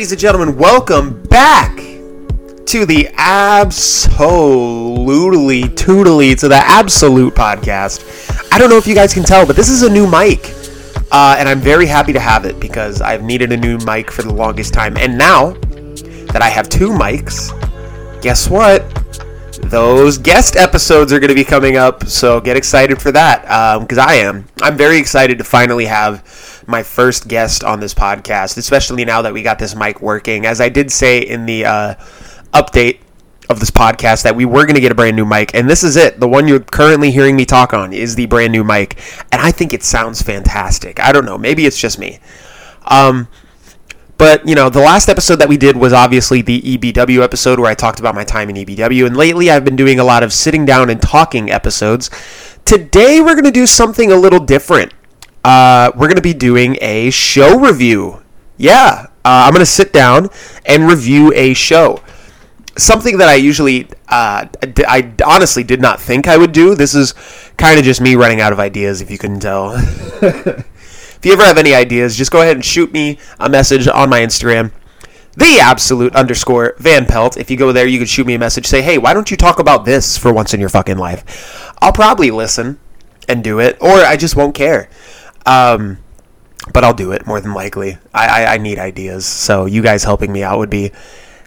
ladies and gentlemen, welcome back to the absolutely tootly to the absolute podcast. I don't know if you guys can tell, but this is a new mic. Uh, and I'm very happy to have it because I've needed a new mic for the longest time. And now that I have two mics, guess what? Those guest episodes are going to be coming up, so get excited for that because um, I am. I'm very excited to finally have my first guest on this podcast, especially now that we got this mic working. As I did say in the uh, update of this podcast that we were going to get a brand new mic, and this is it. The one you're currently hearing me talk on is the brand new mic, and I think it sounds fantastic. I don't know, maybe it's just me. Um, but you know, the last episode that we did was obviously the EBW episode where I talked about my time in EBW, and lately I've been doing a lot of sitting down and talking episodes. Today we're going to do something a little different. Uh, we're going to be doing a show review. Yeah, uh, I'm going to sit down and review a show something that I usually, uh, I honestly did not think I would do. This is kind of just me running out of ideas, if you couldn't tell. if you ever have any ideas, just go ahead and shoot me a message on my Instagram, the absolute underscore Van Pelt. If you go there, you can shoot me a message, say, hey, why don't you talk about this for once in your fucking life? I'll probably listen and do it, or I just won't care. Um, but I'll do it more than likely. I, I, I need ideas, so you guys helping me out would be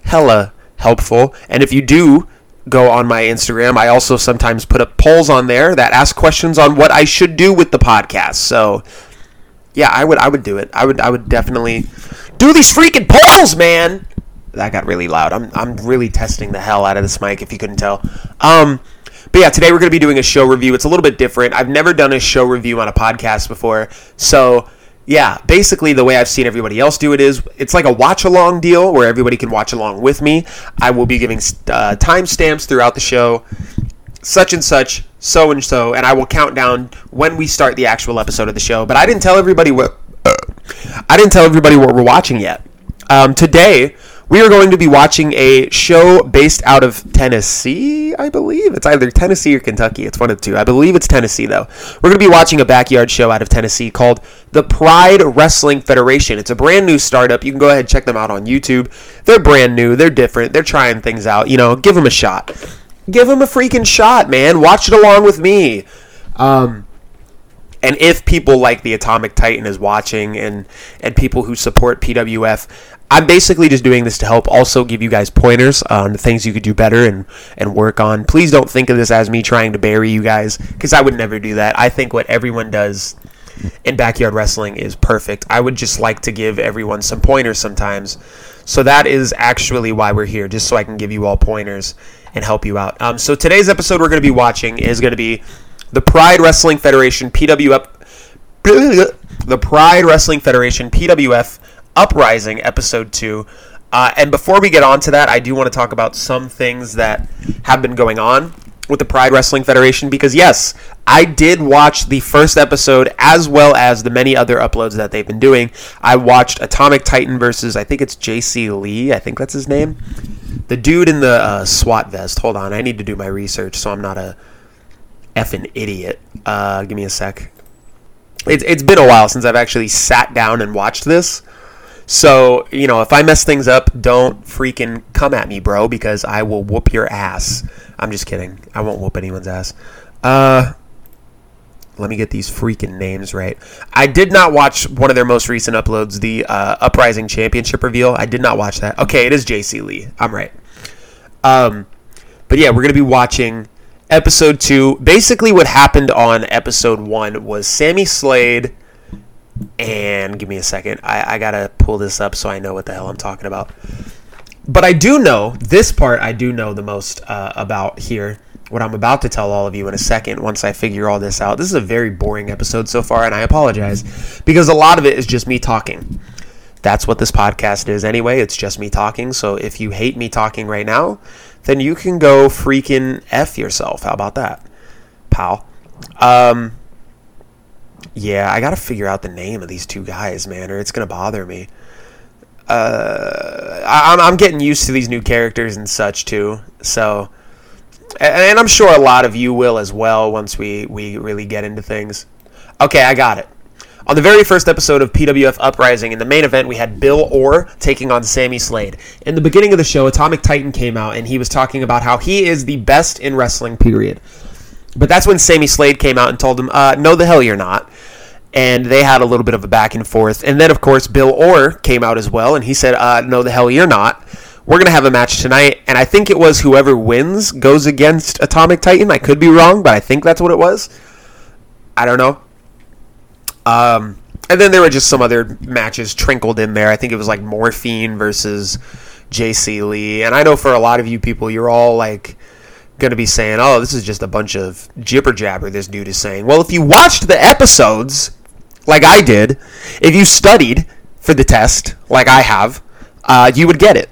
hella helpful. And if you do go on my Instagram, I also sometimes put up polls on there that ask questions on what I should do with the podcast. So yeah, I would I would do it. I would I would definitely do these freaking polls, man. That got really loud. I'm I'm really testing the hell out of this mic if you couldn't tell. Um but yeah, today we're going to be doing a show review. It's a little bit different. I've never done a show review on a podcast before. So yeah, basically the way I've seen everybody else do it is it's like a watch along deal where everybody can watch along with me. I will be giving uh, timestamps throughout the show, such and such, so and so, and I will count down when we start the actual episode of the show. But I didn't tell everybody what I didn't tell everybody what we're watching yet. Um, today we are going to be watching a show based out of Tennessee, I believe. It's either Tennessee or Kentucky. It's one of the two. I believe it's Tennessee, though. We're going to be watching a backyard show out of Tennessee called the Pride Wrestling Federation. It's a brand new startup. You can go ahead and check them out on YouTube. They're brand new, they're different, they're trying things out. You know, give them a shot. Give them a freaking shot, man. Watch it along with me. Um, and if people like the Atomic Titan is watching and and people who support PWF, I'm basically just doing this to help also give you guys pointers on the things you could do better and, and work on. Please don't think of this as me trying to bury you guys because I would never do that. I think what everyone does in backyard wrestling is perfect. I would just like to give everyone some pointers sometimes. So that is actually why we're here, just so I can give you all pointers and help you out. Um, so today's episode we're going to be watching is going to be the Pride Wrestling Federation PWF. The Pride Wrestling Federation PWF Uprising episode two. Uh, and before we get on to that, I do want to talk about some things that have been going on with the Pride Wrestling Federation because, yes, I did watch the first episode as well as the many other uploads that they've been doing. I watched Atomic Titan versus, I think it's JC Lee, I think that's his name. The dude in the uh, SWAT vest. Hold on, I need to do my research so I'm not a effing idiot. Uh, give me a sec. It's, it's been a while since I've actually sat down and watched this. So, you know, if I mess things up, don't freaking come at me, bro, because I will whoop your ass. I'm just kidding. I won't whoop anyone's ass. Uh, let me get these freaking names right. I did not watch one of their most recent uploads, the uh, Uprising Championship reveal. I did not watch that. Okay, it is JC Lee. I'm right. Um, but yeah, we're gonna be watching episode two. Basically, what happened on episode one was Sammy Slade and give me a second. I, I gotta pull this up so I know what the hell I'm talking about. But I do know this part. I do know the most uh, about here. What I'm about to tell all of you in a second. Once I figure all this out, this is a very boring episode so far, and I apologize because a lot of it is just me talking. That's what this podcast is anyway. It's just me talking. So if you hate me talking right now, then you can go freaking f yourself. How about that, pal? Um, yeah, I gotta figure out the name of these two guys, man, or it's gonna bother me. Uh, I, I'm getting used to these new characters and such too, so and I'm sure a lot of you will as well once we we really get into things. Okay, I got it. On the very first episode of PWF Uprising, in the main event, we had Bill Orr taking on Sammy Slade. In the beginning of the show, Atomic Titan came out and he was talking about how he is the best in wrestling, period. But that's when Sammy Slade came out and told him, uh, no, the hell you're not. And they had a little bit of a back and forth. And then, of course, Bill Orr came out as well and he said, uh, no, the hell you're not. We're to have a match tonight. And I think it was whoever wins goes against Atomic Titan. I could be wrong, but I think that's what it was. I don't know. Um, and then there were just some other matches trickled in there. I think it was like Morphine versus JC Lee. And I know for a lot of you people, you're all like going to be saying, oh, this is just a bunch of jibber jabber this dude is saying. Well, if you watched the episodes like I did, if you studied for the test like I have, uh, you would get it.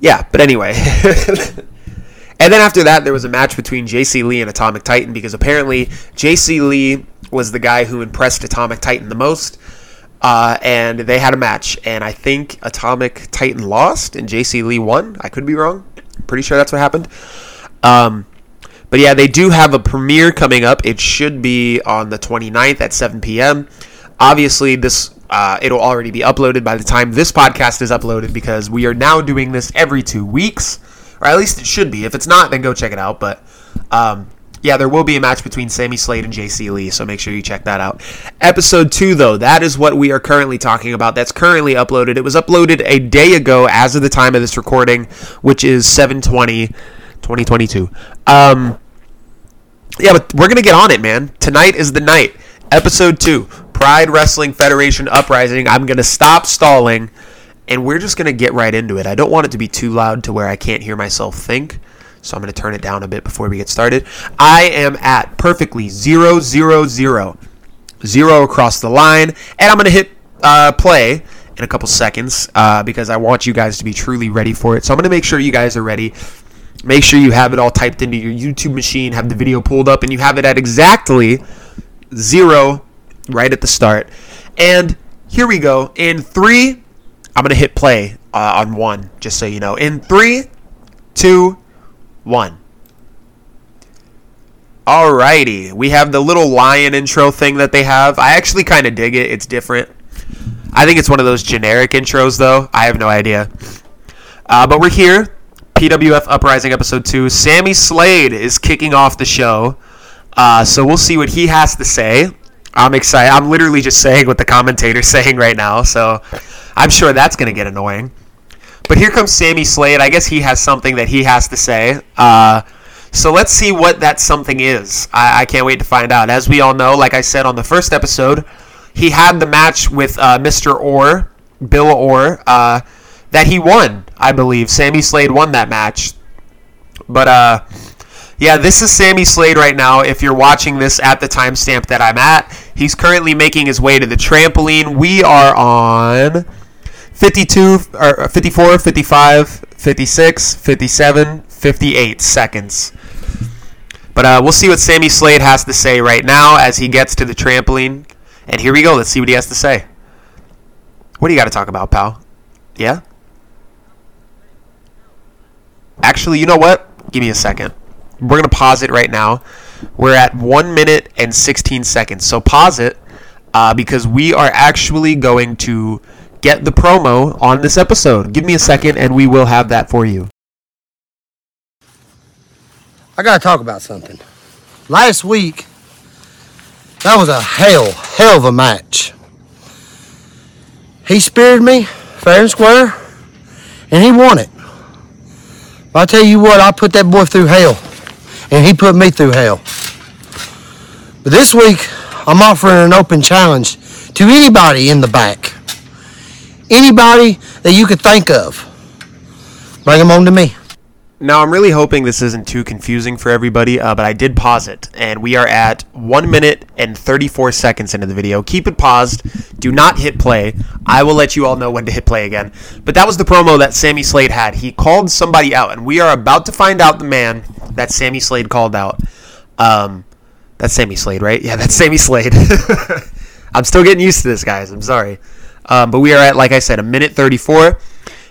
Yeah, but anyway. and then after that, there was a match between JC Lee and Atomic Titan because apparently JC Lee was the guy who impressed Atomic Titan the most. Uh, and they had a match, and I think Atomic Titan lost and JC Lee won. I could be wrong. Pretty sure that's what happened. Um, but yeah, they do have a premiere coming up. It should be on the 29th at 7 p.m. Obviously, this uh, it'll already be uploaded by the time this podcast is uploaded because we are now doing this every two weeks, or at least it should be. If it's not, then go check it out. But um, yeah, there will be a match between Sammy Slade and JC Lee, so make sure you check that out. Episode 2, though, that is what we are currently talking about. That's currently uploaded. It was uploaded a day ago as of the time of this recording, which is 720, 2022. Um, yeah, but we're going to get on it, man. Tonight is the night. Episode 2, Pride Wrestling Federation Uprising. I'm going to stop stalling, and we're just going to get right into it. I don't want it to be too loud to where I can't hear myself think so I'm going to turn it down a bit before we get started. I am at perfectly zero, zero, zero, zero across the line, and I'm going to hit uh, play in a couple seconds uh, because I want you guys to be truly ready for it. So I'm going to make sure you guys are ready. Make sure you have it all typed into your YouTube machine, have the video pulled up, and you have it at exactly zero right at the start. And here we go. In three, I'm going to hit play uh, on one, just so you know. In three, two, one. Alrighty, we have the little lion intro thing that they have. I actually kind of dig it. It's different. I think it's one of those generic intros, though. I have no idea. Uh, but we're here. PWF Uprising Episode 2. Sammy Slade is kicking off the show. Uh, so we'll see what he has to say. I'm excited. I'm literally just saying what the commentator's saying right now. So I'm sure that's going to get annoying. But here comes Sammy Slade. I guess he has something that he has to say. Uh, so let's see what that something is. I, I, can't wait to find out. As we all know, like I said on the first episode, he had the match with uh, Mr. Orr, Bill Orr, uh, that he won, I believe. Sammy Slade won that match. But, uh, yeah, this is Sammy Slade right now. If you're watching this at the timestamp that I'm at, he's currently making his way to the trampoline. We are on 52 or uh, 54, 55, 56, 57, 58 seconds. But uh, we'll see what Sammy Slade has to say right now as he gets to the trampoline. And here we go. Let's see what he has to say. What do you got to talk about, pal? Yeah? Actually, you know what? Give me a second. We're going to pause it right now. We're at 1 minute and 16 seconds. So pause it uh, because we are actually going to get the promo on this episode. Give me a second and we will have that for you. I got to talk about something. Last week, that was a hell, hell of a match. He speared me fair and square, and he won it. I tell you what, I put that boy through hell, and he put me through hell. But this week, I'm offering an open challenge to anybody in the back anybody that you could think of. Bring them on to me. Now, I'm really hoping this isn't too confusing for everybody, uh, but I did pause it, and we are at 1 minute and 34 seconds into the video. Keep it paused. Do not hit play. I will let you all know when to hit play again. But that was the promo that Sammy Slade had. He called somebody out, and we are about to find out the man that Sammy Slade called out. Um, that's Sammy Slade, right? Yeah, that's Sammy Slade. I'm still getting used to this, guys. I'm sorry. Um, but we are at, like I said, a minute 34.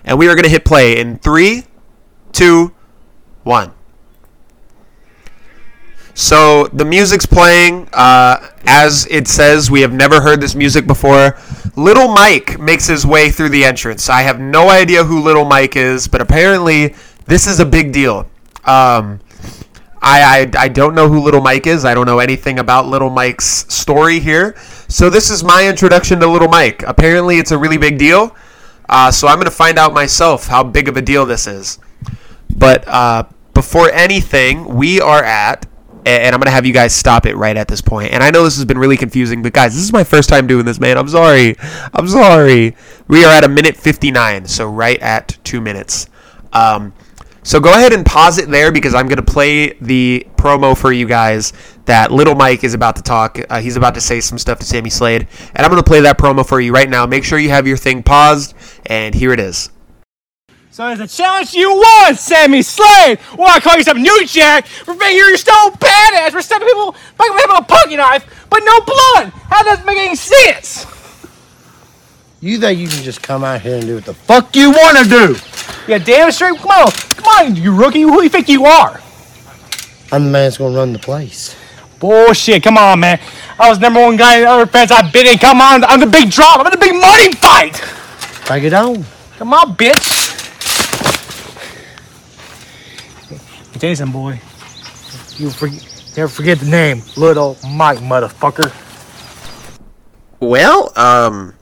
And we are going to hit play in three, two, one. So the music's playing. Uh, as it says, we have never heard this music before. Little Mike makes his way through the entrance. I have no idea who Little Mike is, but apparently this is a big deal. Um, I, I, I don't know who Little Mike is. I don't know anything about Little Mike's story here. So this is my introduction to Little Mike. Apparently, it's a really big deal. Uh, so I'm going to find out myself how big of a deal this is. But uh, before anything, we are at and I'm gonna have you guys stop it right at this point. And I know this has been really confusing, but guys, this is my first time doing this, man. I'm sorry. I'm sorry. We are at a minute 59, so right at two minutes. Um, so go ahead and pause it there because I'm gonna play the promo for you guys that Little Mike is about to talk. Uh, he's about to say some stuff to Sammy Slade, and I'm gonna play that promo for you right now. Make sure you have your thing paused, and here it is. So it's a challenge you won, Sammy Slade! Well, I call yourself New Jack for being you're so badass for stabbing people like with a pocket knife, but no blood! How does that make any sense? You think you can just come out here and do what the fuck you want to do? Yeah, damn straight. Come on, come on, you rookie. Who do you think you are? I'm the man that's gonna run the place. Bullshit. Come on, man. I was number one guy in the other fence I've been in. Come on, I'm the big drop. I'm in the big money fight. Take it on. Come on, bitch. Jason, boy. You forget, never forget the name, Little Mike, motherfucker. Well, um,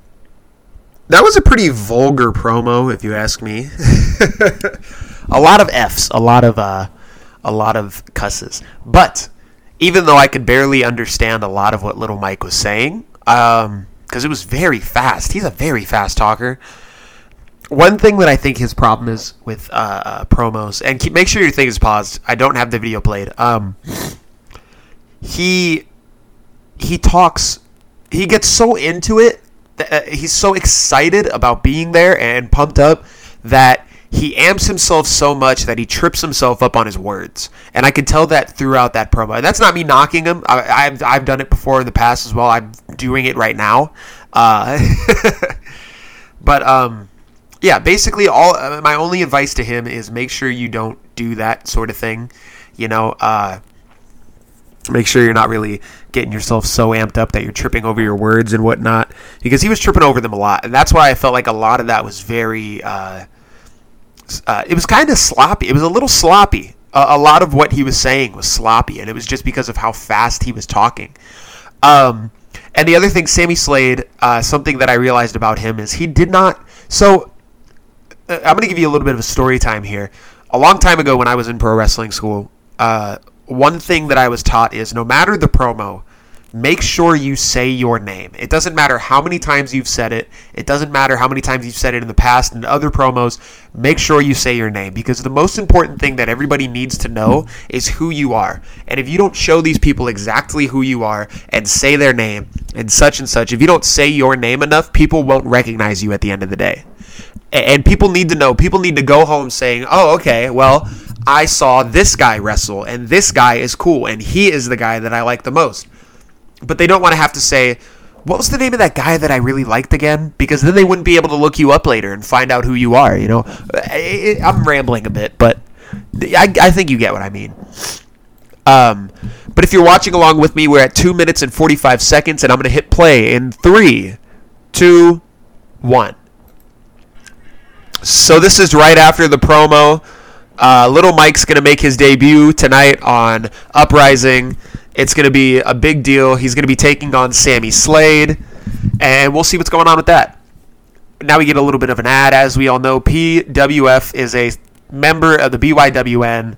that was a pretty vulgar promo, if you ask me. a lot of F's, a lot of uh, a lot of cusses. But even though I could barely understand a lot of what Little Mike was saying, um, because it was very fast. He's a very fast talker. One thing that I think his problem is with uh, uh, promos, and keep, make sure your thing is paused. I don't have the video played. Um, he he talks. He gets so into it. That, uh, he's so excited about being there and pumped up that he amps himself so much that he trips himself up on his words, and I can tell that throughout that promo. And that's not me knocking him. I, have I've done it before in the past as well. I'm doing it right now. Uh, but um, yeah, basically all uh, my only advice to him is make sure you don't do that sort of thing. You know, uh, make sure you're not really getting yourself so amped up that you're tripping over your words and whatnot. Because he was tripping over them a lot, and that's why I felt like a lot of that was very. Uh, uh, it was kind of sloppy. It was a little sloppy. a lot of what he was saying was sloppy, and it was just because of how fast he was talking. Um, and the other thing, Sammy Slade, uh, something that I realized about him is he did not. So I'm going to give you a little bit of a story time here. A long time ago, when I was in pro wrestling school, uh, one thing that I was taught is no matter the promo, make sure you say your name. It doesn't matter how many times you've said it. It doesn't matter how many times you've said it in the past and other promos. Make sure you say your name because the most important thing that everybody needs to know is who you are. And if you don't show these people exactly who you are and say their name and such and such, if you don't say your name enough, people won't recognize you at the end of the day and people need to know. People need to go home saying, "Oh, okay, well, I saw this guy wrestle, and this guy is cool, and he is the guy that I like the most." But they don't want to have to say, "What was the name of that guy that I really liked again?" Because then they wouldn't be able to look you up later and find out who you are. You know, I'm rambling a bit, but I, I think you get what I mean. Um, but if you're watching along with me, we're at two minutes and 45 seconds, and I'm going to hit play in three, two, one. So this is right after the promo. Uh, Little Mike's going to make his debut tonight on Uprising. It's going to be a big deal. He's going to be taking on Sammy Slade, and we'll see what's going on with that. Now we get a little bit of an ad. As we all know, PWF is a member of the BYWN.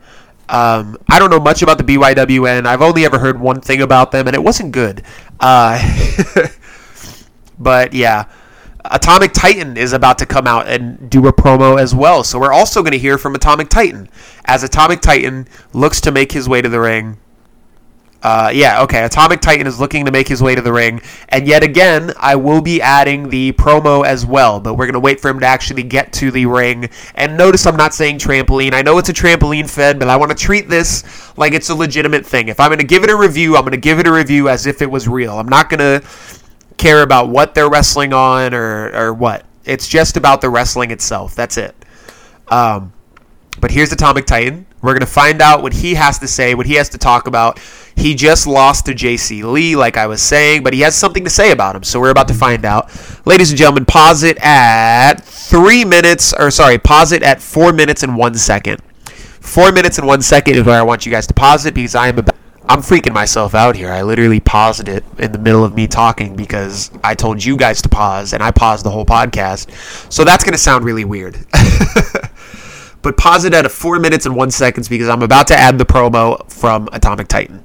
Um, I don't know much about the BYWN. I've only ever heard one thing about them, and it wasn't good. Uh, but yeah. Atomic Titan is about to come out and do a promo as well. So we're also going to hear from Atomic Titan as Atomic Titan looks to make his way to the ring. Uh, yeah, okay. Atomic Titan is looking to make his way to the ring. And yet again, I will be adding the promo as well, but we're going to wait for him to actually get to the ring. And notice I'm not saying trampoline. I know it's a trampoline fed, but I want to treat this like it's a legitimate thing. If I'm going to give it a review, I'm going to give it a review as if it was real. I'm not going to care about what they're wrestling on or, or what. It's just about the wrestling itself. That's it. Um, But here's Atomic Titan. We're going to find out what he has to say, what he has to talk about. He just lost to JC Lee, like I was saying, but he has something to say about him. So we're about to find out. Ladies and gentlemen, pause it at three minutes, or sorry, pause it at four minutes and one second. Four minutes and one second is where I want you guys to pause it because I am about. I'm freaking myself out here. I literally paused it in the middle of me talking because I told you guys to pause and I paused the whole podcast. So that's going to sound really weird. but pause it at a 4 minutes and 1 seconds because I'm about to add the promo from Atomic Titan.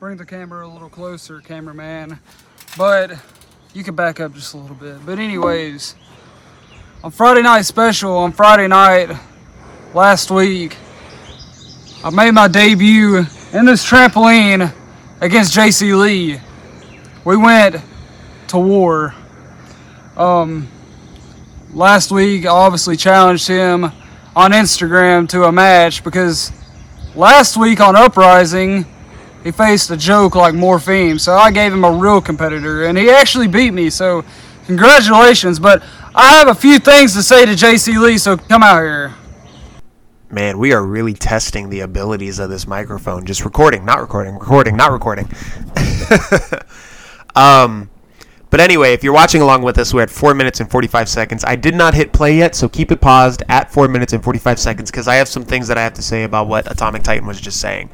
Bring the camera a little closer, cameraman. But you can back up just a little bit. But anyways, on Friday night special, on Friday night last week, I made my debut in this trampoline against JC Lee. We went to war. Um, last week, I obviously challenged him on Instagram to a match because last week on Uprising, he faced a joke like Morphine. So I gave him a real competitor, and he actually beat me. So congratulations. But I have a few things to say to JC Lee, so come out here man, we are really testing the abilities of this microphone. Just recording, not recording, recording, not recording. um, but anyway, if you're watching along with us, we're at 4 minutes and 45 seconds. I did not hit play yet, so keep it paused at 4 minutes and 45 seconds because I have some things that I have to say about what Atomic Titan was just saying.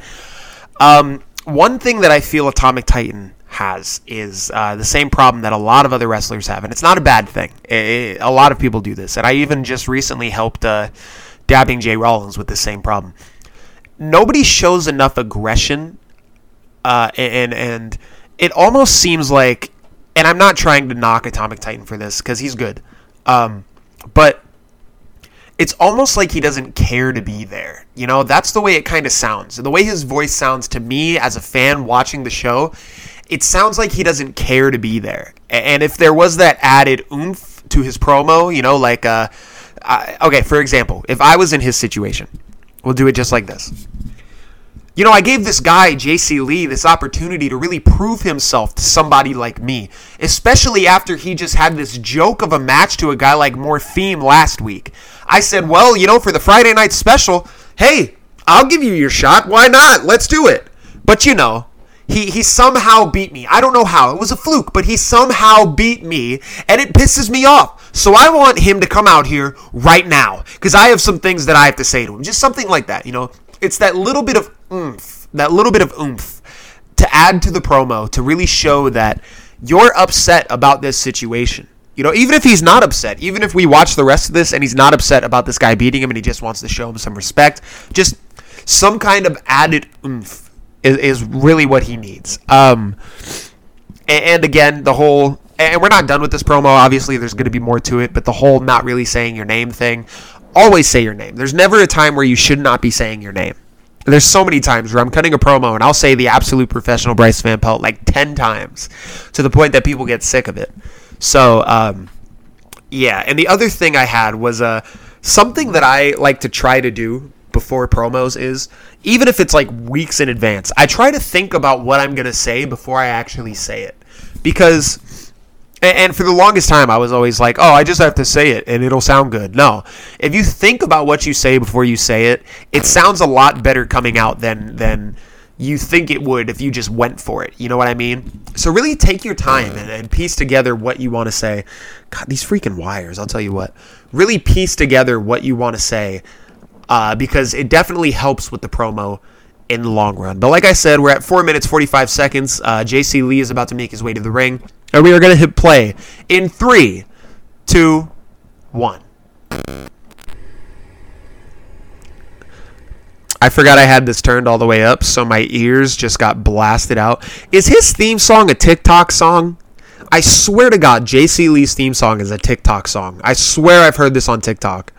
Um, one thing that I feel Atomic Titan has is uh, the same problem that a lot of other wrestlers have, and it's not a bad thing. It, it, a lot of people do this, and I even just recently helped. Uh, dabbing Jay Rollins with the same problem. Nobody shows enough aggression, uh, and and it almost seems like, and I'm not trying to knock Atomic Titan for this because he's good, um, but it's almost like he doesn't care to be there. You know, that's the way it kind of sounds. The way his voice sounds to me as a fan watching the show, it sounds like he doesn't care to be there. And if there was that added oomph to his promo, you know, like uh I, okay, for example, if I was in his situation, we'll do it just like this. You know, I gave this guy, JC Lee, this opportunity to really prove himself to somebody like me, especially after he just had this joke of a match to a guy like Morphine last week. I said, well, you know, for the Friday night special, hey, I'll give you your shot. Why not? Let's do it. But you know, he, he somehow beat me. I don't know how. It was a fluke, but he somehow beat me, and it pisses me off. So I want him to come out here right now because I have some things that I have to say to him. Just something like that, you know. It's that little bit of oomph, that little bit of oomph to add to the promo to really show that you're upset about this situation. You know, even if he's not upset, even if we watch the rest of this and he's not upset about this guy beating him and he just wants to show him some respect, just some kind of added oomph is, is really what he needs. Um, and, and again, the whole and we're not done with this promo. Obviously, there's going to be more to it, but the whole not really saying your name thing, always say your name. There's never a time where you should not be saying your name. There's so many times where I'm cutting a promo and I'll say the absolute professional Bryce Van Pelt like 10 times to the point that people get sick of it. So, um, yeah. And the other thing I had was uh, something that I like to try to do before promos is even if it's like weeks in advance, I try to think about what I'm going to say before I actually say it. Because and for the longest time, I was always like, oh, I just have to say it and it'll sound good. No. If you think about what you say before you say it, it sounds a lot better coming out than, than you think it would if you just went for it. You know what I mean? So really take your time and, and piece together what you want to say. God, these freaking wires, I'll tell you what. Really piece together what you want to say uh, because it definitely helps with the promo in the long run. But like I said, we're at 4 minutes 45 seconds. Uh, JC Lee is about to make his way to the ring. And we are going to hit play in three, two, one. I forgot I had this turned all the way up, so my ears just got blasted out. Is his theme song a TikTok song? I swear to God, JC Lee's theme song is a TikTok song. I swear I've heard this on TikTok.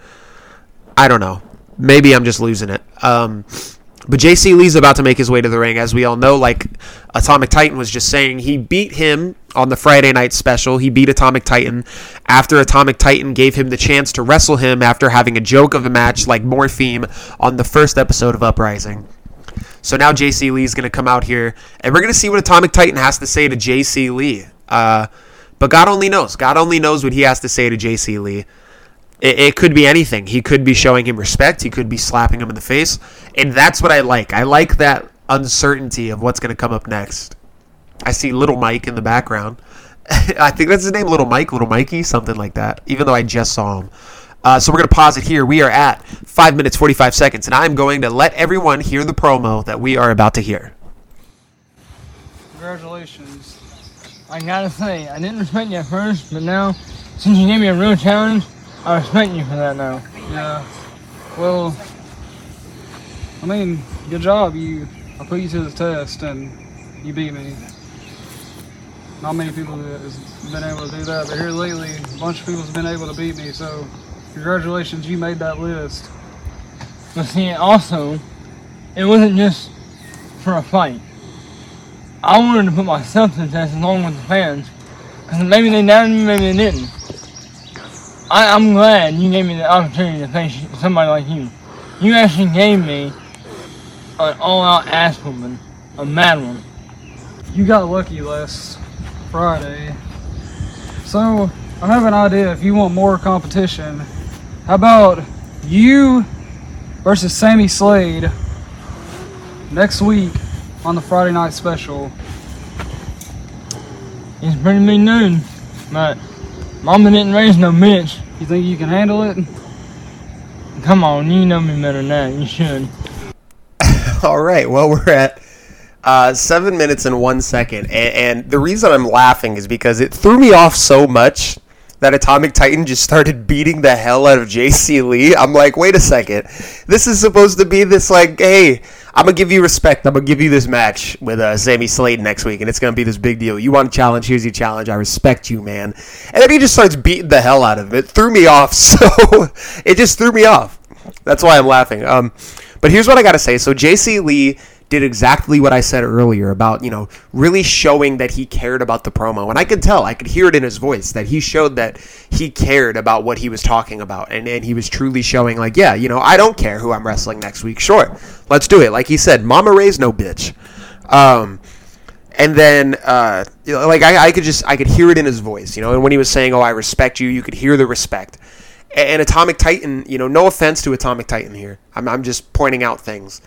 I don't know. Maybe I'm just losing it. Um, but JC Lee's about to make his way to the ring. As we all know, like Atomic Titan was just saying, he beat him on the Friday night special. He beat Atomic Titan after Atomic Titan gave him the chance to wrestle him after having a joke of a match like Morphine on the first episode of Uprising. So now JC Lee's going to come out here, and we're going to see what Atomic Titan has to say to JC Lee. Uh, but God only knows. God only knows what he has to say to JC Lee It, it could be anything. He could be showing him respect. He could be slapping him in the face, and that's what I like. I like that uncertainty of what's going to come up next. I see Little Mike in the background. I think that's his name, Little Mike, Little Mikey, something like that. Even though I just saw him. Uh, so we're going to pause it here. We are at five minutes forty five seconds, and I'm going to let everyone hear the promo that we are about to hear. Congratulations. I gotta say, I didn't respect you at first, but now, since you gave me a real challenge, Oh, I respect you for that now. Yeah. Well, I mean, good job. You, I put you to the test, and you beat me. Not many people has been able to do that, but here lately, a bunch of people's been able to beat me. So, congratulations, you made that list. But see, also, it wasn't just for a fight. I wanted to put myself to the test along with the fans. Because maybe they doubted me, maybe they didn't. I, I'm glad you gave me the opportunity to face somebody like you. You actually gave me an all-out ass woman, a mad one. You got lucky last Friday. So, I have an idea if you want more competition. How about you versus Sammy Slade next week on the Friday night special? It's pretty big noon, but Mama didn't raise no bitch. You think you can handle it? Come on, you know me better than that. You should. All right. Well, we're at uh, seven minutes and one second, and, and the reason I'm laughing is because it threw me off so much that Atomic Titan just started beating the hell out of JC Lee. I'm like, wait a second. This is supposed to be this like, hey, I'm gonna give you respect. I'm gonna give you this match with uh, Sammy Slade next week, and it's gonna be this big deal. You want a challenge? Here's your challenge. I respect you, man. And then he just starts beating the hell out of him. It threw me off. So it just threw me off. That's why I'm laughing. Um, but here's what I gotta say. So JC Lee did exactly what I said earlier about, you know, really showing that he cared about the promo. And I could tell, I could hear it in his voice that he showed that he cared about what he was talking about. And, and he was truly showing, like, yeah, you know, I don't care who I'm wrestling next week. Sure, let's do it. Like he said, Mama Ray's no bitch. Um, and then, uh, like I, I could just, I could hear it in his voice, you know. And when he was saying, "Oh, I respect you," you could hear the respect. And Atomic Titan, you know, no offense to Atomic Titan here. I'm, I'm just pointing out things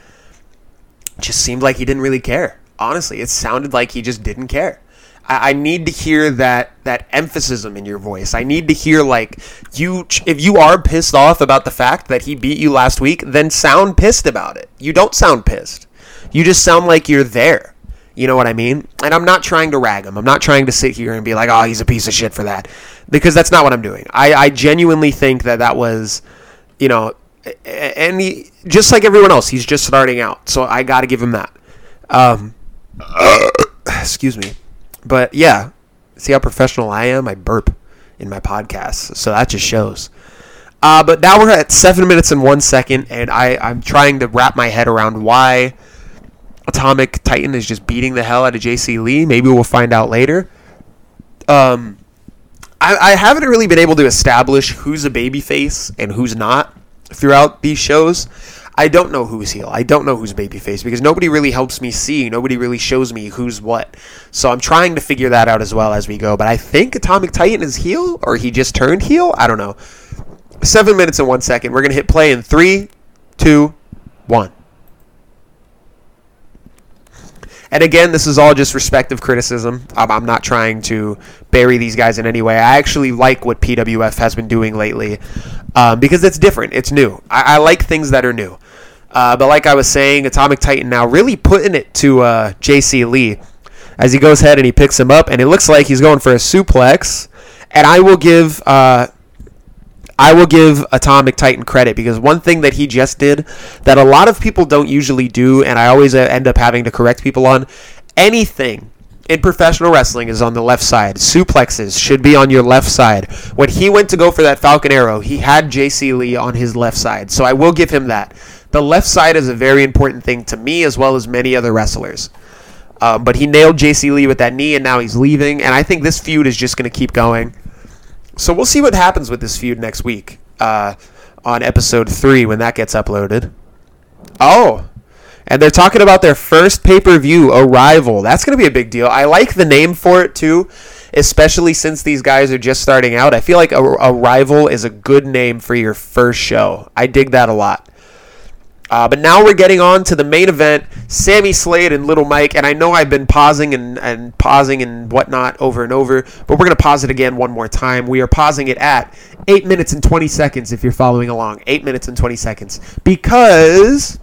just seemed like he didn't really care. Honestly, it sounded like he just didn't care. I, I need to hear that that emphasis in your voice. I need to hear like you if you are pissed off about the fact that he beat you last week, then sound pissed about it. You don't sound pissed. You just sound like you're there. You know what I mean? And I'm not trying to rag him. I'm not trying to sit here and be like, oh, he's a piece of shit for that. Because that's not what I'm doing. I, I genuinely think that that was, you know, and he just like everyone else, he's just starting out. So I got to give him that. Um, excuse me, but yeah, see how professional I am. I burp in my podcast, so that just shows. Uh, but now we're at seven minutes and one second, and I, I'm trying to wrap my head around why Atomic Titan is just beating the hell out of JC Lee. Maybe we'll find out later. Um, I, I haven't really been able to establish who's a babyface and who's not throughout these shows. I don't know who's heel. I don't know who's babyface because nobody really helps me see. Nobody really shows me who's what. So I'm trying to figure that out as well as we go. But I think Atomic Titan is heel, or he just turned heel. I don't know. Seven minutes and one second. We're gonna hit play in three, two, one. And again, this is all just respective criticism. I'm, not trying to bury these guys in any way. I actually like what PWF has been doing lately um, because it's different. It's new. I, I like things that are new. Uh, but like I was saying, Atomic Titan now really putting it to uh, JC Lee as he goes ahead and he picks him up, and it looks like he's going for a suplex. And I will give uh, I will give Atomic Titan credit because one thing that he just did that a lot of people don't usually do, and I always uh, end up having to correct people on, anything in professional wrestling is on the left side. Suplexes should be on your left side. When he went to go for that Falcon Arrow, he had JC Lee on his left side. So I will give him that. The left side is a very important thing to me as well as many other wrestlers. Um, but he nailed JC Lee with that knee, and now he's leaving. And I think this feud is just going to keep going. So we'll see what happens with this feud next week uh, on episode three when that gets uploaded. Oh, and they're talking about their first pay per view, Arrival. That's going to be a big deal. I like the name for it too. especially since these guys are just starting out. I feel like a, Arrival is a good name for your first show. I dig that a lot. Uh, but now we're getting on to the main event Sammy Slade and Little Mike. And I know I've been pausing and, and pausing and whatnot over and over, but we're going to pause it again one more time. We are pausing it at 8 minutes and 20 seconds if you're following along. 8 minutes and 20 seconds. Because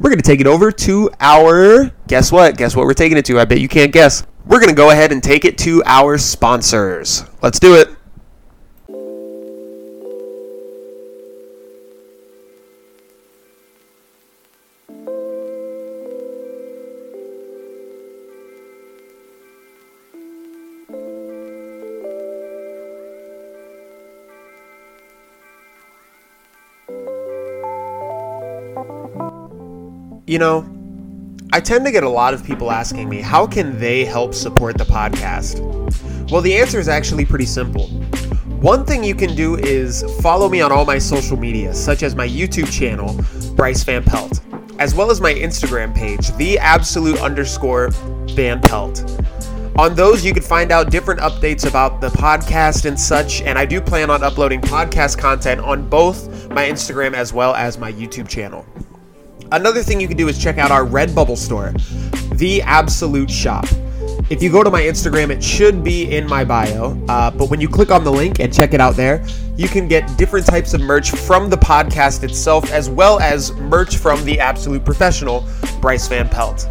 we're going to take it over to our. Guess what? Guess what we're taking it to? I bet you can't guess. We're going to go ahead and take it to our sponsors. Let's do it. You know, I tend to get a lot of people asking me, how can they help support the podcast? Well, the answer is actually pretty simple. One thing you can do is follow me on all my social media, such as my YouTube channel, Bryce Van Pelt, as well as my Instagram page, the absolute underscore Van Pelt. On those, you can find out different updates about the podcast and such, and I do plan on uploading podcast content on both my Instagram as well as my YouTube channel. Another thing you can do is check out our Redbubble store, The Absolute Shop. If you go to my Instagram, it should be in my bio. Uh, but when you click on the link and check it out there, you can get different types of merch from the podcast itself, as well as merch from the absolute professional, Bryce Van Pelt.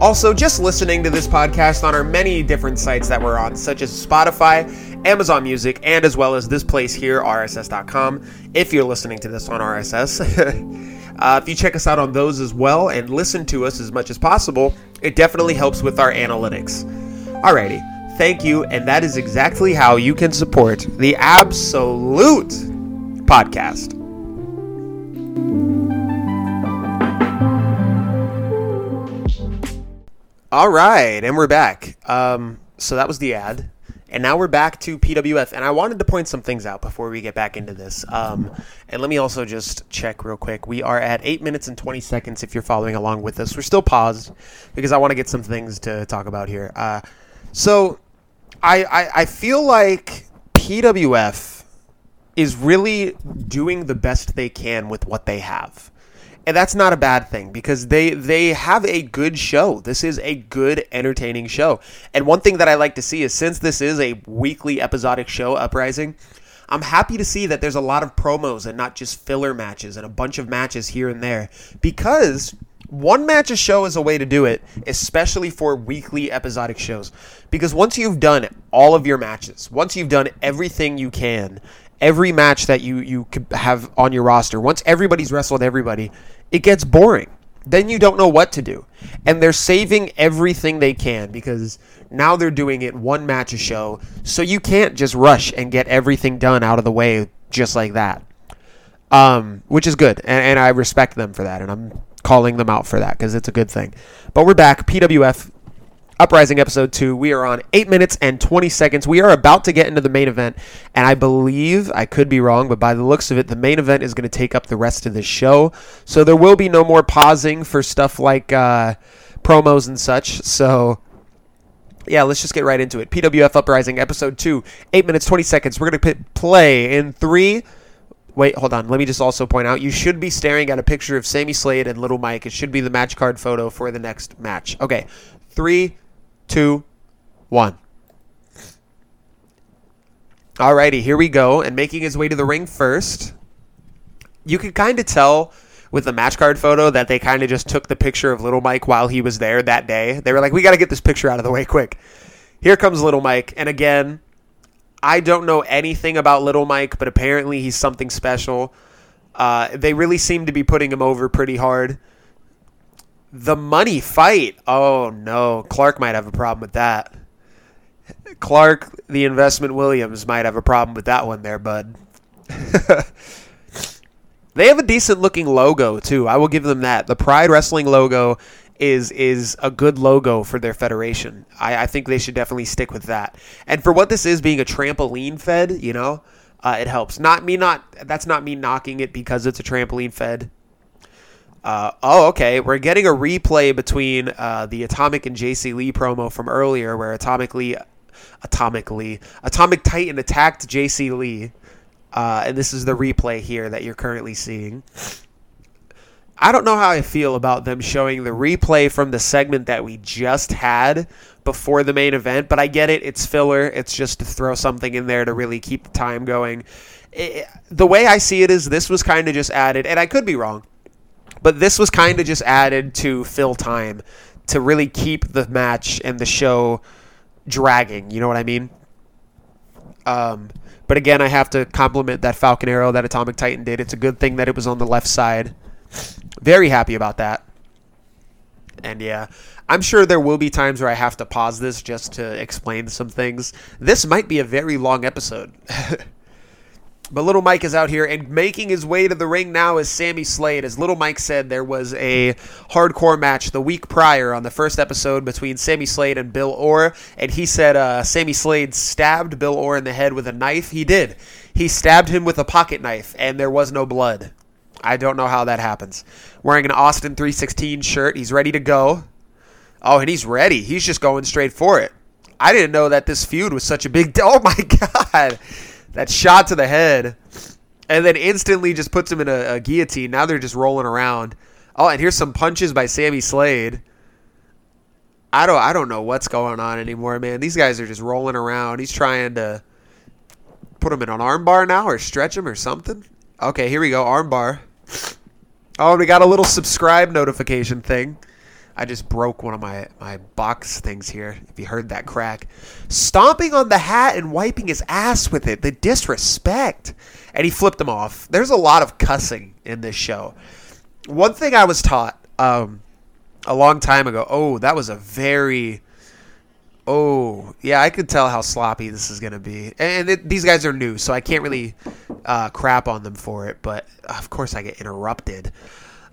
Also, just listening to this podcast on our many different sites that we're on, such as Spotify, Amazon Music, and as well as this place here, RSS.com, if you're listening to this on RSS. Uh, if you check us out on those as well and listen to us as much as possible, it definitely helps with our analytics. Alrighty, thank you, and that is exactly how you can support the Absolute Podcast. All right, and we're back. Um, so that was the ad. And now we're back to PWF, and I wanted to point some things out before we get back into this. Um, and let me also just check real quick. We are at eight minutes and twenty seconds. If you're following along with us, we're still paused because I want to get some things to talk about here. Uh, so, I, I I feel like PWF is really doing the best they can with what they have and that's not a bad thing because they they have a good show. This is a good entertaining show. And one thing that I like to see is since this is a weekly episodic show Uprising, I'm happy to see that there's a lot of promos and not just filler matches and a bunch of matches here and there because one match a show is a way to do it, especially for weekly episodic shows. Because once you've done all of your matches, once you've done everything you can, every match that you you have on your roster, once everybody's wrestled everybody, it gets boring. Then you don't know what to do. And they're saving everything they can because now they're doing it one match a show. So you can't just rush and get everything done out of the way just like that. Um, which is good. And, and I respect them for that. And I'm calling them out for that because it's a good thing. But we're back. PWF Uprising episode 2. We are on 8 minutes and 20 seconds. We are about to get into the main event, and I believe, I could be wrong, but by the looks of it, the main event is going to take up the rest of the show. So there will be no more pausing for stuff like uh, promos and such. So yeah, let's just get right into it. PWF Uprising episode 2, 8 minutes 20 seconds. We're going to play in 3 Wait, hold on. Let me just also point out you should be staring at a picture of Sammy Slade and Little Mike. It should be the match card photo for the next match. Okay. 3 two, one. Alrighty, here we go. And making his way to the ring first, you could kind of tell with the match card photo that they kind of just took the picture of Little Mike while he was there that day. They were like, we got to get this picture out of the way quick. Here comes Little Mike. And again, I don't know anything about Little Mike, but apparently he's something special. Uh, they really seem to be putting him over pretty hard. The money fight. Oh no, Clark might have a problem with that. Clark, the investment Williams, might have a problem with that one there, bud. they have a decent looking logo too. I will give them that. The Pride Wrestling logo is is a good logo for their federation. I, I think they should definitely stick with that. And for what this is, being a trampoline fed, you know, uh, it helps. Not me. Not that's not me knocking it because it's a trampoline fed. Uh, oh, okay. We're getting a replay between uh, the Atomic and JC Lee promo from earlier, where Atomic Lee Atomic Lee. Atomic Titan attacked JC Lee. Uh, and this is the replay here that you're currently seeing. I don't know how I feel about them showing the replay from the segment that we just had before the main event, but I get it. It's filler. It's just to throw something in there to really keep the time going. It, the way I see it is this was kind of just added, and I could be wrong, but this was kind of just added to fill time to really keep the match and the show dragging. You know what I mean? Um, but again, I have to compliment that Falcon Arrow that Atomic Titan did. It's a good thing that it was on the left side. Very happy about that. And yeah, I'm sure there will be times where I have to pause this just to explain some things. This might be a very long episode. but Little Mike is out here and making his way to the ring now is Sammy Slade. As Little Mike said, there was a hardcore match the week prior on the first episode between Sammy Slade and Bill Orr, and he said uh, Sammy Slade stabbed Bill Orr in the head with a knife. He did. He stabbed him with a pocket knife, and there was no blood. I don't know how that happens. Wearing an Austin 316 shirt. He's ready to go. Oh, and he's ready. He's just going straight for it. I didn't know that this feud was such a big. Oh my god, that shot to the head, and then instantly just puts him in a, a guillotine. Now they're just rolling around. Oh, and here's some punches by Sammy Slade. I don't. I don't know what's going on anymore, man. These guys are just rolling around. He's trying to put him in an armbar now, or stretch him, or something. Okay, here we go. Armbar. Oh, we got a little subscribe notification thing. I just broke one of my, my box things here, if you heard that crack. Stomping on the hat and wiping his ass with it. The disrespect. And he flipped him off. There's a lot of cussing in this show. One thing I was taught um, a long time ago oh, that was a very. Oh, yeah, I could tell how sloppy this is going to be. And it, these guys are new, so I can't really uh, crap on them for it. But of course, I get interrupted.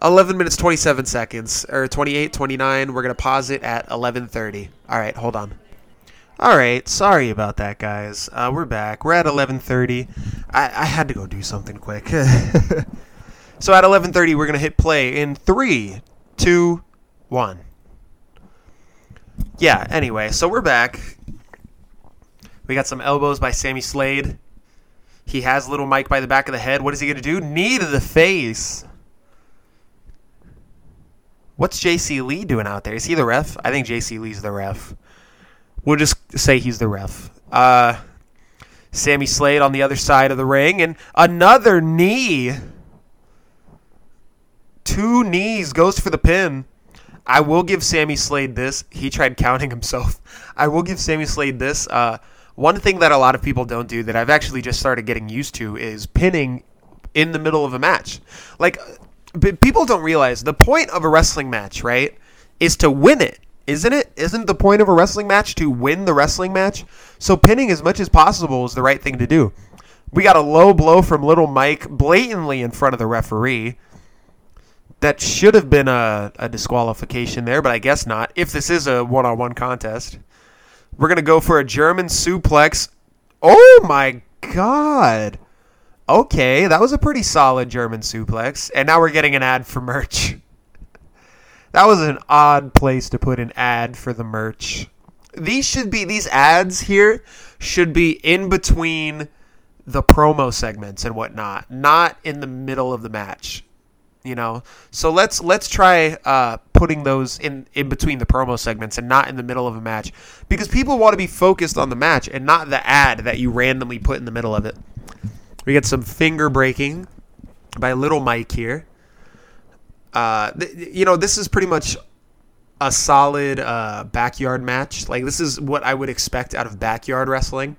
11 minutes 27 seconds or 28 29 we're going to pause it at 11:30 all right hold on. All right sorry about that guys. Uh, we're back. We're at 11:30 I, I had to go do something quick. So at 11:30 we're going to hit play in three, two, one. yeah anyway so we're back. We got some elbows by Sammy Slade. He has little Mike by the back of the head. What is he going to do? Knee to the face What's JC Lee doing out there? Is he the ref? I think JC Lee's the ref. We'll just say he's the ref. Uh, Sammy Slade on the other side of the ring, and another knee. Two knees goes for the pin. I will give Sammy Slade this. He tried counting himself. I will give Sammy Slade this. Uh, one thing that a lot of people don't do that I've actually just started getting used to is pinning in the middle of a match. Like but people don't realize the point of a wrestling match, right, is to win it, isn't it? Isn't the point of a wrestling match to win the wrestling match? So pinning as much as possible is the right thing to do. We got a low blow from Little Mike blatantly in front of the referee. That should have been a, a disqualification there, but I guess not. If this is a one on one contest, we're going to go for a German suplex. Oh my God. Okay, that was a pretty solid German suplex. And now we're getting an ad for merch. that was an odd place to put an ad for the merch. These should be these ads here should be in between the promo segments and whatnot, not in the middle of the match. You know, so let's let's try uh, putting those in in between the promo segments and not in the middle of a match because people want to be focused on the match and not the ad that you randomly put in the middle of it. We get some finger breaking by Little Mike here. Uh, th- you know, this is pretty much a solid uh, backyard match. Like this is what I would expect out of backyard wrestling.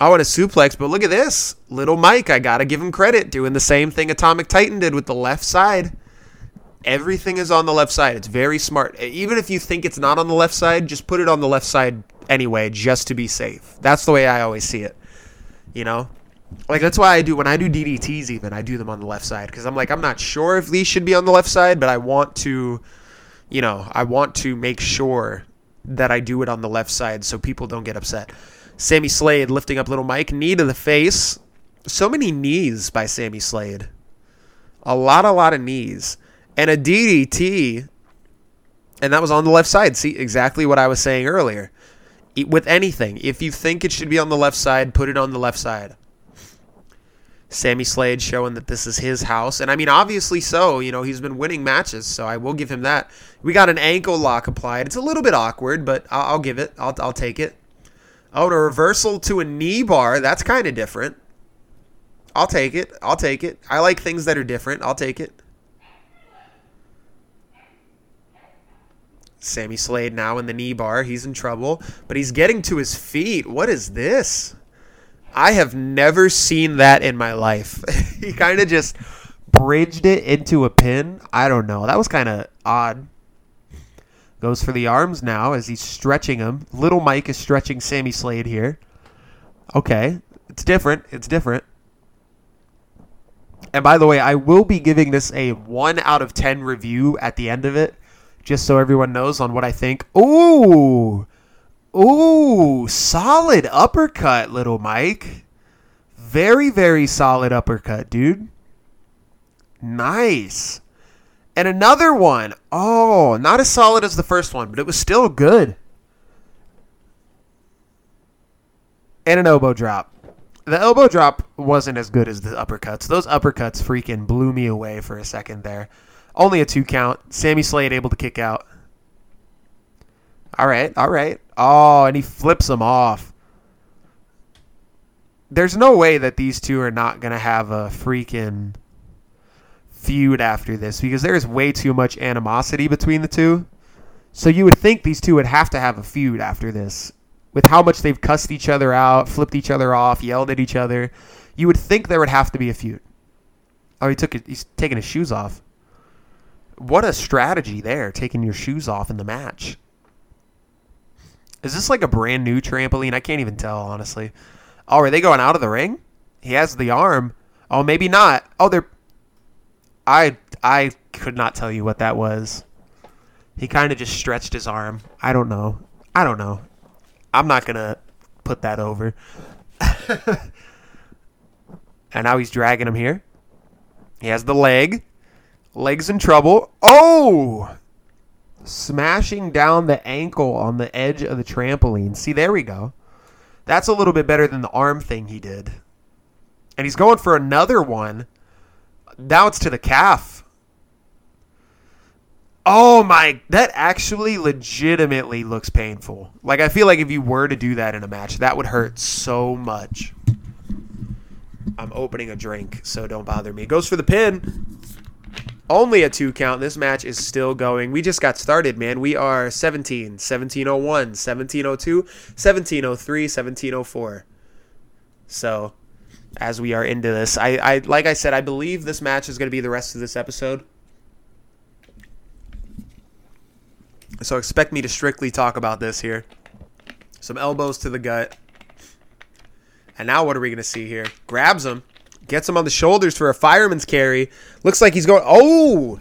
I want a suplex, but look at this. Little Mike, I gotta give him credit, doing the same thing Atomic Titan did with the left side. Everything is on the left side. It's very smart. Even if you think it's not on the left side, just put it on the left side anyway, just to be safe. That's the way I always see it. You know, like that's why I do when I do DDTs. Even I do them on the left side because I'm like I'm not sure if these should be on the left side, but I want to, you know, I want to make sure that I do it on the left side so people don't get upset. Sammy Slade lifting up little Mike, knee to the face. So many knees by Sammy Slade. A lot, a lot of knees. And a DDT. And that was on the left side. See, exactly what I was saying earlier. With anything, if you think it should be on the left side, put it on the left side. Sammy Slade showing that this is his house. And I mean, obviously so. You know, he's been winning matches, so I will give him that. We got an ankle lock applied. It's a little bit awkward, but I'll, I'll give it. I'll, I'll take it. Oh, and a reversal to a knee bar. That's kind of different. I'll take it. I'll take it. I like things that are different. I'll take it. Sammy Slade now in the knee bar. He's in trouble, but he's getting to his feet. What is this? I have never seen that in my life. he kind of just bridged it into a pin. I don't know. That was kind of odd. Goes for the arms now as he's stretching him. Little Mike is stretching Sammy Slade here. Okay. It's different. It's different. And by the way, I will be giving this a 1 out of 10 review at the end of it, just so everyone knows on what I think. Ooh. Ooh, solid uppercut, little Mike. Very, very solid uppercut, dude. Nice. And another one. Oh, not as solid as the first one, but it was still good. And an elbow drop. The elbow drop wasn't as good as the uppercuts. Those uppercuts freaking blew me away for a second there. Only a two count. Sammy Slade able to kick out. All right, all right. Oh, and he flips him off. There's no way that these two are not going to have a freaking feud after this because there's way too much animosity between the two. So you would think these two would have to have a feud after this. With how much they've cussed each other out, flipped each other off, yelled at each other, you would think there would have to be a feud. Oh, he took it. He's taking his shoes off. What a strategy there, taking your shoes off in the match. Is this like a brand new trampoline? I can't even tell, honestly. Oh, are they going out of the ring? He has the arm. Oh, maybe not. Oh, they're. I I could not tell you what that was. He kind of just stretched his arm. I don't know. I don't know. I'm not gonna put that over. and now he's dragging him here. He has the leg. Legs in trouble. Oh! Smashing down the ankle on the edge of the trampoline. See, there we go. That's a little bit better than the arm thing he did. And he's going for another one. Now it's to the calf. Oh my, that actually legitimately looks painful. Like, I feel like if you were to do that in a match, that would hurt so much. I'm opening a drink, so don't bother me. Goes for the pin. Only a two count. This match is still going. We just got started, man. We are 17, 1701, 1702, 1703, 1704. So, as we are into this, I, I like I said, I believe this match is going to be the rest of this episode. So expect me to strictly talk about this here. Some elbows to the gut. And now what are we going to see here? Grabs him. Gets him on the shoulders for a fireman's carry. Looks like he's going. Oh!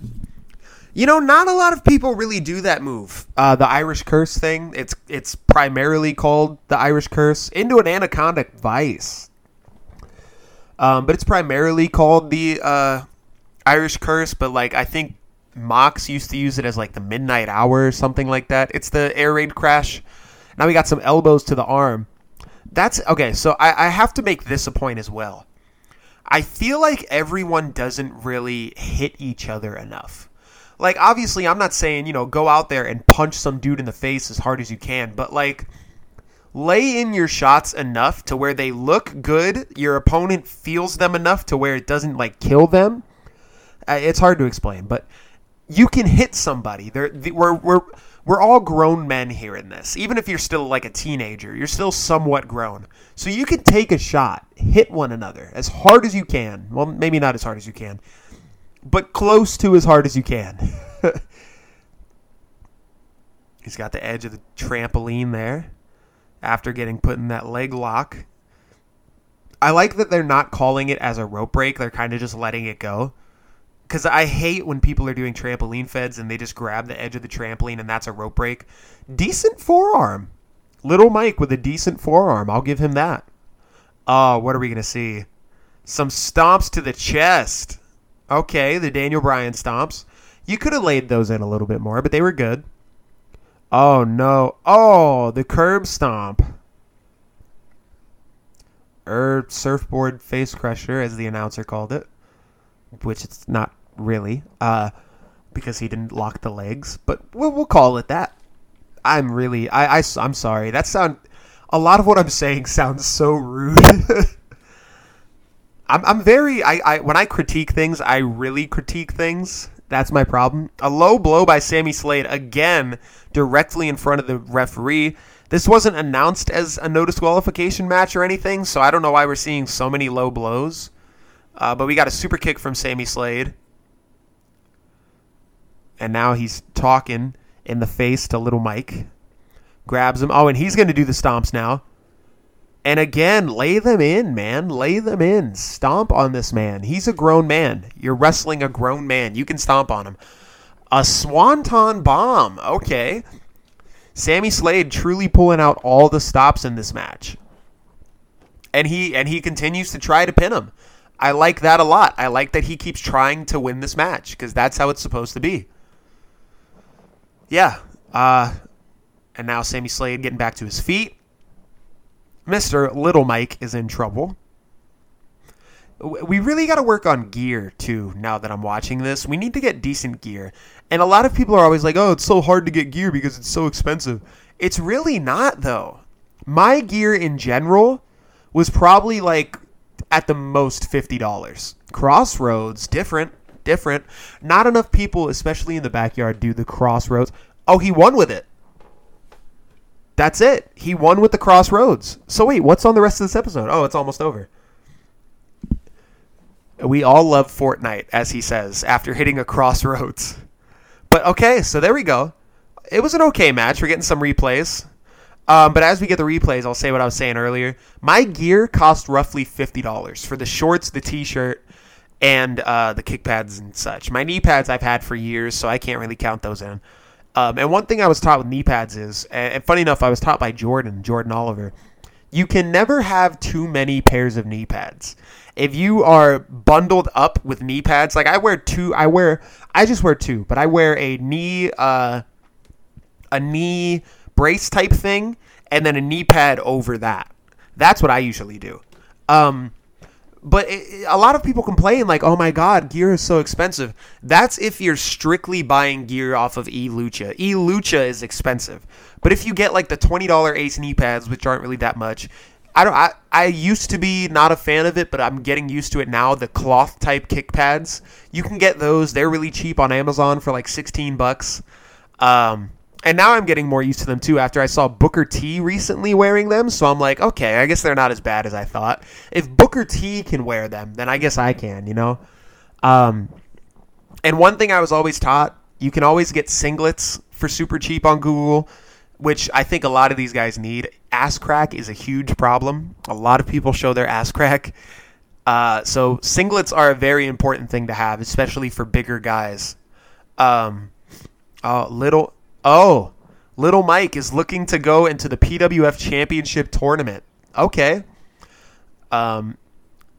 You know, not a lot of people really do that move. Uh, the Irish curse thing. It's it's primarily called the Irish curse into an anaconda vice. Um, but it's primarily called the uh, Irish curse. But like, I think Mox used to use it as like the midnight hour or something like that. It's the air raid crash. Now we got some elbows to the arm. That's okay. So I, I have to make this a point as well. I feel like everyone doesn't really hit each other enough. Like, obviously, I'm not saying, you know, go out there and punch some dude in the face as hard as you can, but like, lay in your shots enough to where they look good, your opponent feels them enough to where it doesn't, like, kill them. Uh, it's hard to explain, but you can hit somebody. They're, the, we're, we're, we're all grown men here in this. Even if you're still like a teenager, you're still somewhat grown. So you can take a shot, hit one another as hard as you can. Well, maybe not as hard as you can, but close to as hard as you can. He's got the edge of the trampoline there after getting put in that leg lock. I like that they're not calling it as a rope break, they're kind of just letting it go because I hate when people are doing trampoline feds and they just grab the edge of the trampoline and that's a rope break. Decent forearm. Little Mike with a decent forearm. I'll give him that. Oh, what are we going to see? Some stomps to the chest. Okay, the Daniel Bryan stomps. You could have laid those in a little bit more, but they were good. Oh no. Oh, the curb stomp. Er, surfboard face crusher, as the announcer called it, which it's not really, uh, because he didn't lock the legs. But we'll, we'll call it that. I'm really, I, I, I'm sorry. That sound, a lot of what I'm saying sounds so rude. I'm, I'm very, I, I, when I critique things, I really critique things. That's my problem. A low blow by Sammy Slade again, directly in front of the referee. This wasn't announced as a no disqualification match or anything, so I don't know why we're seeing so many low blows. Uh, but we got a super kick from Sammy Slade. And now he's talking in the face to little Mike. Grabs him. Oh, and he's going to do the stomps now. And again, lay them in, man. Lay them in. Stomp on this man. He's a grown man. You're wrestling a grown man. You can stomp on him. A Swanton bomb. Okay. Sammy Slade truly pulling out all the stops in this match. And he and he continues to try to pin him. I like that a lot. I like that he keeps trying to win this match because that's how it's supposed to be. Yeah. Uh, and now Sammy Slade getting back to his feet. Mr. Little Mike is in trouble. We really got to work on gear too now that I'm watching this. We need to get decent gear. And a lot of people are always like, oh, it's so hard to get gear because it's so expensive. It's really not, though. My gear in general was probably like at the most $50. Crossroads, different, different. Not enough people, especially in the backyard, do the crossroads. Oh, he won with it. That's it. He won with the crossroads. So wait, what's on the rest of this episode? Oh, it's almost over. We all love Fortnite, as he says, after hitting a crossroads. But okay, so there we go. It was an okay match. We're getting some replays. Um, but as we get the replays, I'll say what I was saying earlier. My gear cost roughly fifty dollars for the shorts, the T-shirt, and uh, the kick pads and such. My knee pads I've had for years, so I can't really count those in. Um, and one thing I was taught with knee pads is, and funny enough, I was taught by Jordan, Jordan Oliver. You can never have too many pairs of knee pads. If you are bundled up with knee pads, like I wear two, I wear, I just wear two, but I wear a knee, uh, a knee brace type thing, and then a knee pad over that. That's what I usually do. Um, but it, a lot of people complain like, "Oh my god, gear is so expensive." That's if you're strictly buying gear off of eLucha. eLucha is expensive, but if you get like the twenty dollar Ace knee pads, which aren't really that much, I don't. I, I used to be not a fan of it, but I'm getting used to it now. The cloth type kick pads, you can get those. They're really cheap on Amazon for like sixteen bucks. Um, and now I'm getting more used to them too after I saw Booker T recently wearing them. So I'm like, okay, I guess they're not as bad as I thought. If Booker T can wear them, then I guess I can, you know? Um, and one thing I was always taught, you can always get singlets for super cheap on Google, which I think a lot of these guys need. Ass crack is a huge problem. A lot of people show their ass crack. Uh, so singlets are a very important thing to have, especially for bigger guys. Um, uh, little Oh, Little Mike is looking to go into the PWF Championship tournament. Okay. Um,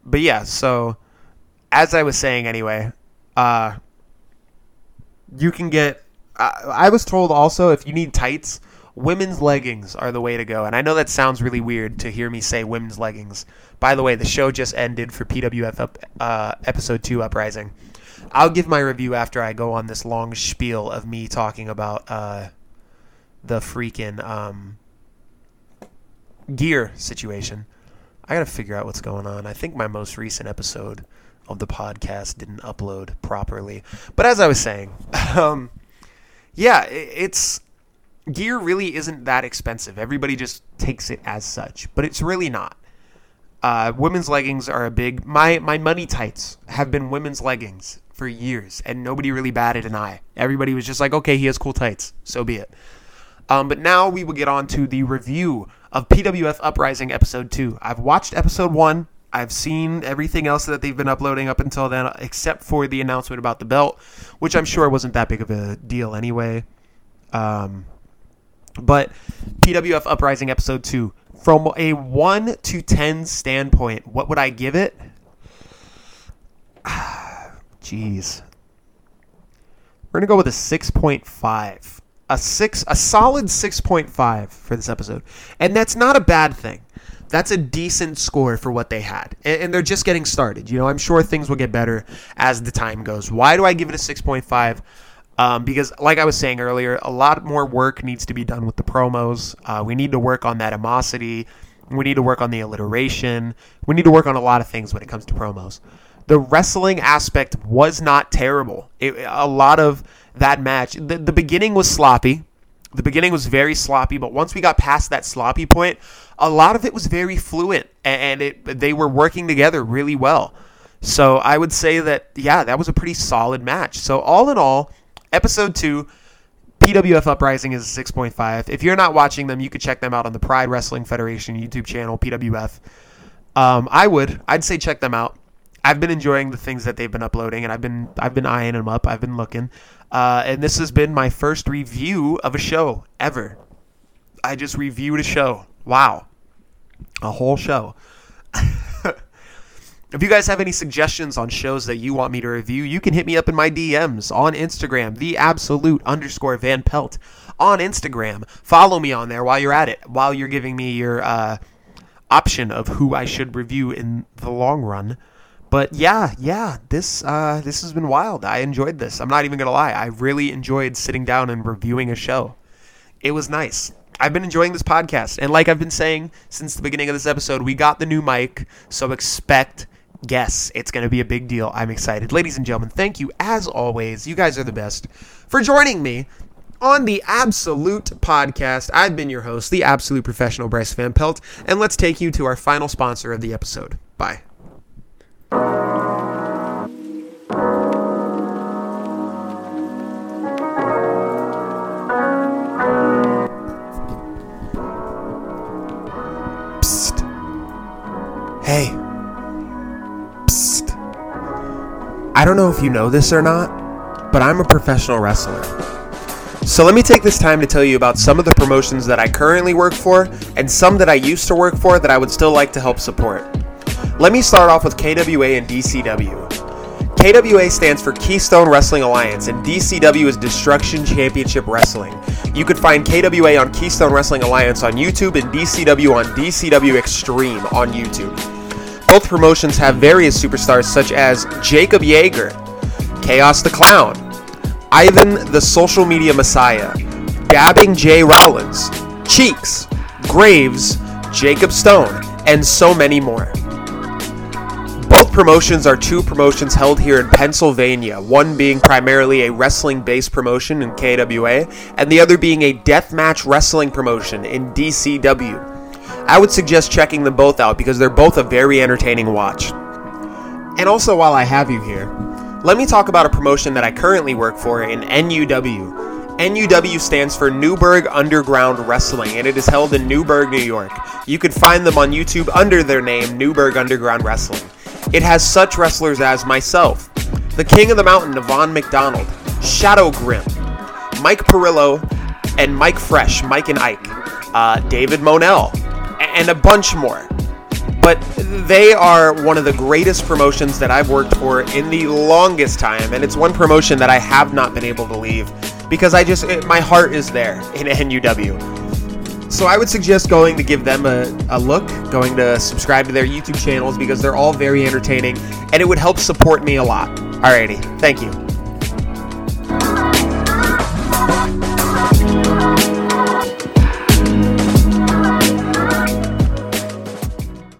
but yeah, so as I was saying anyway, uh, you can get. I, I was told also if you need tights, women's leggings are the way to go. And I know that sounds really weird to hear me say women's leggings. By the way, the show just ended for PWF uh, episode two Uprising. I'll give my review after I go on this long spiel of me talking about uh, the freaking um, gear situation. I gotta figure out what's going on. I think my most recent episode of the podcast didn't upload properly. But as I was saying, um, yeah, it's gear really isn't that expensive. Everybody just takes it as such, but it's really not. Uh, women's leggings are a big. My my money tights have been women's leggings for years, and nobody really batted an eye. Everybody was just like, okay, he has cool tights, so be it. Um, but now we will get on to the review of PWF Uprising Episode 2. I've watched Episode 1. I've seen everything else that they've been uploading up until then, except for the announcement about the belt, which I'm sure wasn't that big of a deal anyway. Um, but PWF Uprising Episode 2. From a 1 to 10 standpoint, what would I give it? Jeez. We're going to go with a 6.5. a six, a solid 6.5 for this episode. And that's not a bad thing. That's a decent score for what they had. And, and they're just getting started. You know, I'm sure things will get better as the time goes. Why do I give it a 6.5? Um, because, like I was saying earlier, a lot more work needs to be done with the promos. Uh, we need to work on that animosity. We need to work on the alliteration. We need to work on a lot of things when it comes to promos. The wrestling aspect was not terrible. It, a lot of that match, the, the beginning was sloppy. The beginning was very sloppy, but once we got past that sloppy point, a lot of it was very fluent, and it they were working together really well. So I would say that yeah, that was a pretty solid match. So all in all, episode two, PWF Uprising is a 6.5. If you're not watching them, you could check them out on the Pride Wrestling Federation YouTube channel, PWF. Um, I would. I'd say check them out. I've been enjoying the things that they've been uploading, and I've been I've been eyeing them up. I've been looking, uh, and this has been my first review of a show ever. I just reviewed a show. Wow, a whole show. if you guys have any suggestions on shows that you want me to review, you can hit me up in my DMs on Instagram, the absolute underscore Van Pelt on Instagram. Follow me on there while you're at it, while you're giving me your uh, option of who I should review in the long run. But yeah, yeah, this uh, this has been wild. I enjoyed this. I'm not even gonna lie. I really enjoyed sitting down and reviewing a show. It was nice. I've been enjoying this podcast, and like I've been saying since the beginning of this episode, we got the new mic, so expect guests. It's to be a big deal. I'm excited. Ladies and gentlemen, thank you as always. You guys are the best for joining me on the Absolute Podcast. I've been your host, the Absolute Professional Bryce Van Pelt, and let's take you to our final sponsor of the episode. Bye. Hey. Psst. I don't know if you know this or not, but I'm a professional wrestler. So let me take this time to tell you about some of the promotions that I currently work for and some that I used to work for that I would still like to help support. Let me start off with KWA and DCW. KWA stands for Keystone Wrestling Alliance, and DCW is Destruction Championship Wrestling. You could find KWA on Keystone Wrestling Alliance on YouTube and DCW on DCW Extreme on YouTube. Both promotions have various superstars such as Jacob Yeager, Chaos the Clown, Ivan the Social Media Messiah, Dabbing Jay Rollins, Cheeks, Graves, Jacob Stone, and so many more. Promotions are two promotions held here in Pennsylvania, one being primarily a wrestling based promotion in KWA, and the other being a deathmatch wrestling promotion in DCW. I would suggest checking them both out because they're both a very entertaining watch. And also, while I have you here, let me talk about a promotion that I currently work for in NUW. NUW stands for Newburgh Underground Wrestling, and it is held in Newburgh, New York. You could find them on YouTube under their name, Newburgh Underground Wrestling. It has such wrestlers as myself, the King of the Mountain, Yvonne McDonald, Shadow Grim, Mike Perillo, and Mike Fresh, Mike and Ike, uh, David Monell, and a bunch more. But they are one of the greatest promotions that I've worked for in the longest time, and it's one promotion that I have not been able to leave because I just it, my heart is there in NUW. So I would suggest going to give them a, a look, going to subscribe to their YouTube channels because they're all very entertaining and it would help support me a lot. Alrighty, thank you.